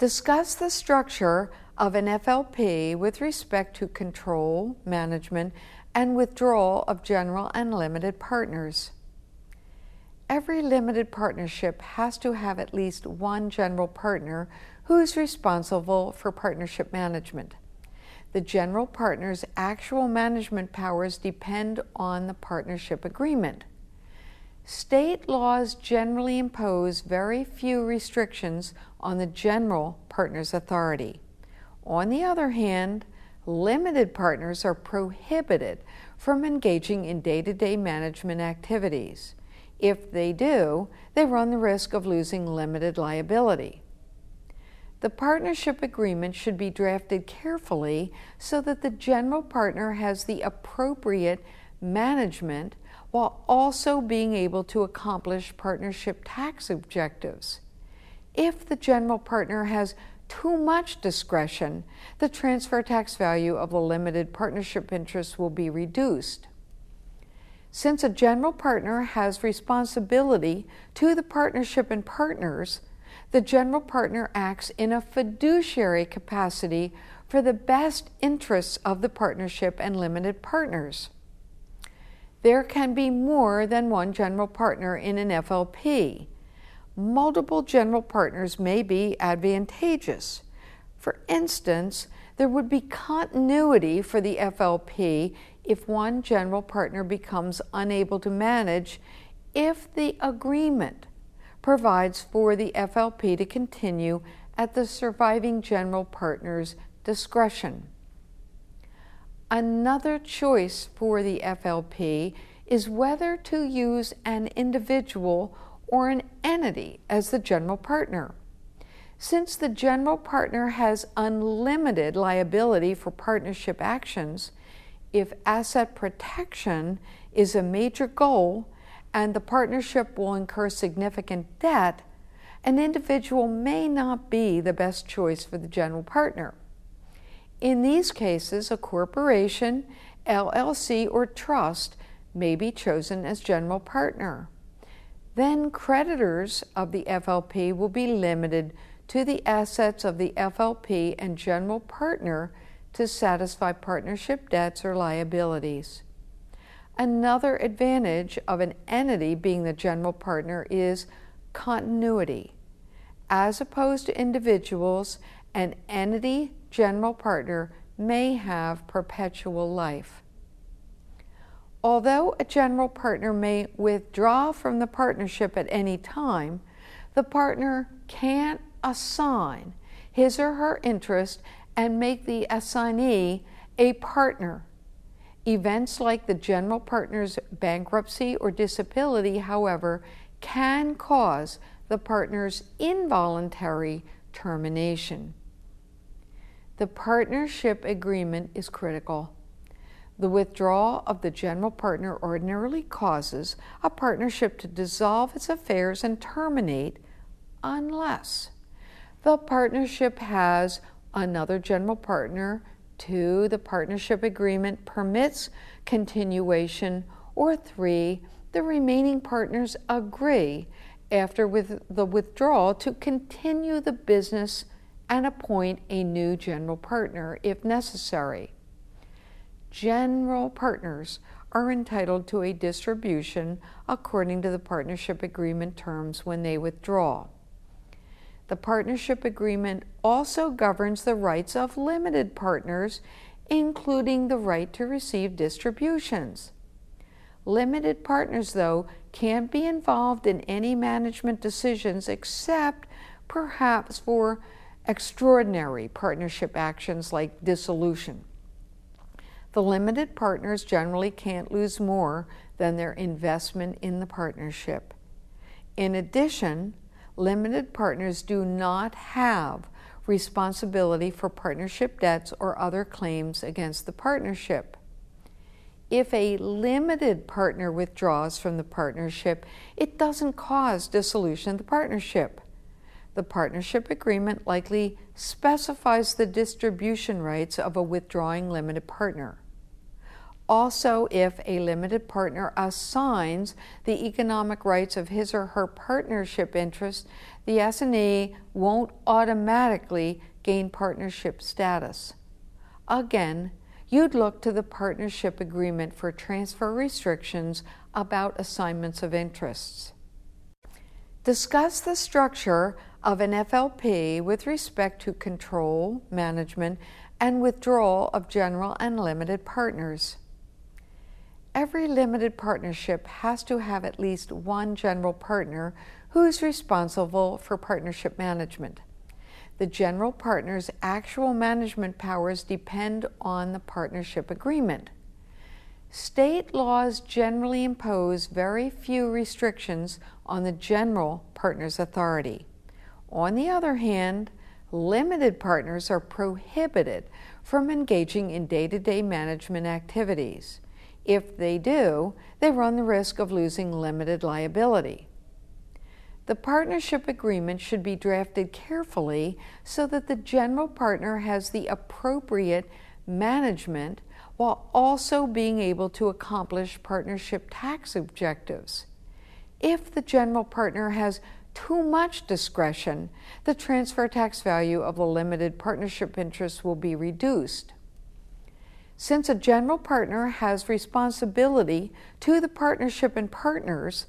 Discuss the structure of an FLP with respect to control, management, and withdrawal of general and limited partners. Every limited partnership has to have at least one general partner who is responsible for partnership management. The general partner's actual management powers depend on the partnership agreement. State laws generally impose very few restrictions on the general partner's authority. On the other hand, limited partners are prohibited from engaging in day to day management activities. If they do, they run the risk of losing limited liability. The partnership agreement should be drafted carefully so that the general partner has the appropriate management while also being able to accomplish partnership tax objectives. If the general partner has too much discretion, the transfer tax value of the limited partnership interest will be reduced. Since a general partner has responsibility to the partnership and partners, the general partner acts in a fiduciary capacity for the best interests of the partnership and limited partners. There can be more than one general partner in an FLP multiple general partners may be advantageous. For instance, there would be continuity for the FLP if one general partner becomes unable to manage if the agreement provides for the FLP to continue at the surviving general partner's discretion. Another choice for the FLP is whether to use an individual or an entity as the general partner. Since the general partner has unlimited liability for partnership actions, if asset protection is a major goal and the partnership will incur significant debt, an individual may not be the best choice for the general partner. In these cases, a corporation, LLC, or trust may be chosen as general partner then creditors of the FLP will be limited to the assets of the FLP and general partner to satisfy partnership debts or liabilities. Another advantage of an entity being the general partner is continuity. As opposed to individuals, an entity general partner may have perpetual life. Although a general partner may withdraw from the partnership at any time, the partner can't assign his or her interest and make the assignee a partner. Events like the general partner's bankruptcy or disability, however, can cause the partner's involuntary termination. The partnership agreement is critical. The withdrawal of the general partner ordinarily causes a partnership to dissolve its affairs and terminate unless the partnership has another general partner, two, the partnership agreement permits continuation, or three, the remaining partners agree after with the withdrawal to continue the business and appoint a new general partner if necessary general partners are entitled to a distribution according to the partnership agreement terms when they withdraw. The partnership agreement also governs the rights of limited partners, including the right to receive distributions. Limited partners, though, can't be involved in any management decisions except perhaps for extraordinary partnership actions like dissolution the limited partners generally can't lose more than their investment in the partnership. In addition, limited partners do not have responsibility for partnership debts or other claims against the partnership. If a limited partner withdraws from the partnership, it doesn't cause dissolution of the partnership. The partnership agreement likely specifies the distribution rights of a withdrawing limited partner. Also, if a limited partner assigns the economic rights of his or her partnership interest, the assignee won't automatically gain partnership status. Again, you'd look to the partnership agreement for transfer restrictions about assignments of interests. Discuss the structure of an FLP with respect to control, management, and withdrawal of general and limited partners. Every limited partnership has to have at least one general partner who is responsible for partnership management. The general partner's actual management powers depend on the partnership agreement. State laws generally impose very few restrictions on the general partner's authority. On the other hand, limited partners are prohibited from engaging in day to day management activities. If they do, they run the risk of losing limited liability. The partnership agreement should be drafted carefully so that the general partner has the appropriate management while also being able to accomplish partnership tax objectives. If the general partner has too much discretion, the transfer tax value of the limited partnership interest will be reduced. Since a general partner has responsibility to the partnership and partners,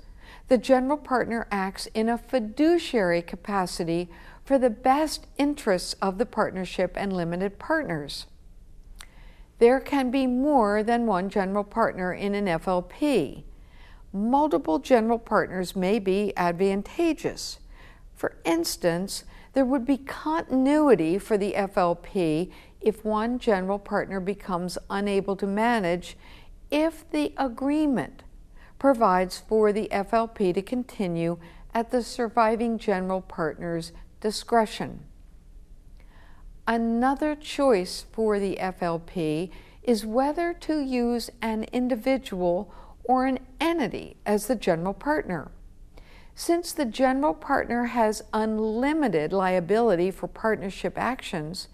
the general partner acts in a fiduciary capacity for the best interests of the partnership and limited partners. There can be more than one general partner in an FLP. Multiple general partners may be advantageous. For instance, there would be continuity for the FLP if one general partner becomes unable to manage if the agreement provides for the FLP to continue at the surviving general partner's discretion. Another choice for the FLP is whether to use an individual or an entity as the general partner. Since the general partner has unlimited liability for partnership actions,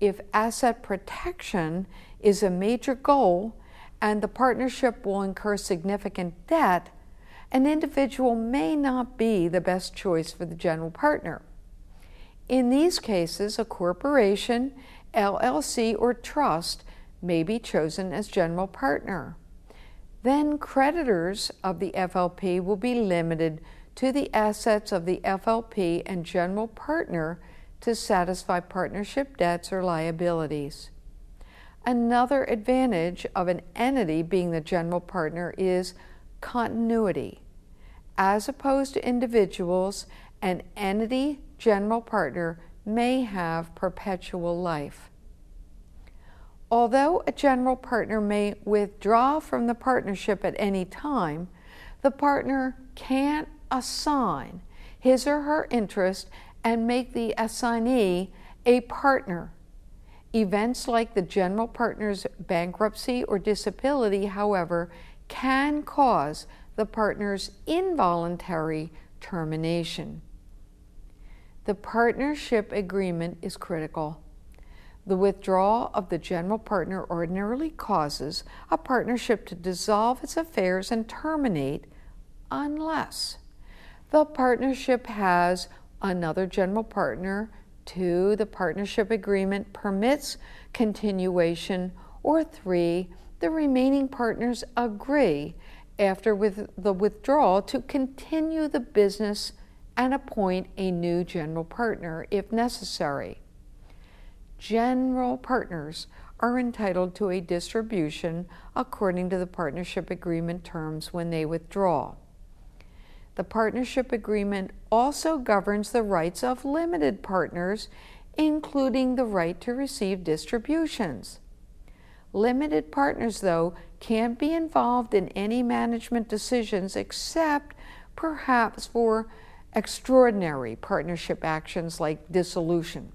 if asset protection is a major goal and the partnership will incur significant debt, an individual may not be the best choice for the general partner. In these cases, a corporation, LLC, or trust may be chosen as general partner. Then creditors of the FLP will be limited to the assets of the FLP and general partner to satisfy partnership debts or liabilities. Another advantage of an entity being the general partner is continuity. As opposed to individuals, an entity general partner may have perpetual life. Although a general partner may withdraw from the partnership at any time, the partner can't assign his or her interest and make the assignee a partner. Events like the general partner's bankruptcy or disability, however, can cause the partner's involuntary termination. The partnership agreement is critical. The withdrawal of the general partner ordinarily causes a partnership to dissolve its affairs and terminate unless the partnership has another general partner, two, the partnership agreement permits continuation, or three, the remaining partners agree after with the withdrawal to continue the business and appoint a new general partner if necessary. General partners are entitled to a distribution according to the partnership agreement terms when they withdraw. The partnership agreement also governs the rights of limited partners, including the right to receive distributions. Limited partners, though, can't be involved in any management decisions except perhaps for extraordinary partnership actions like dissolution.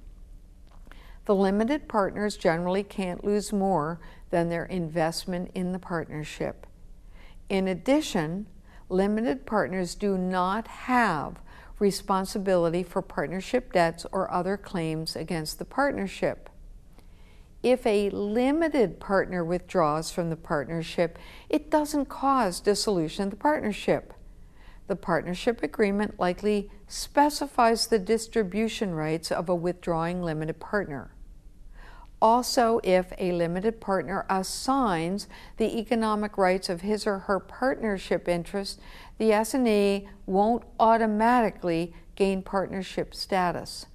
The limited partners generally can't lose more than their investment in the partnership. In addition, limited partners do not have responsibility for partnership debts or other claims against the partnership. if a limited partner withdraws from the partnership, it doesn't cause dissolution of the partnership. The partnership agreement likely specifies the distribution rights of a withdrawing limited partner. Also, if a limited partner assigns the economic rights of his or her partnership interest, the assignee won't automatically gain partnership status.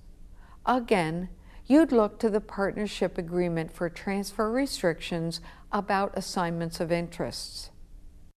Again, you'd look to the partnership agreement for transfer restrictions about assignments of interests.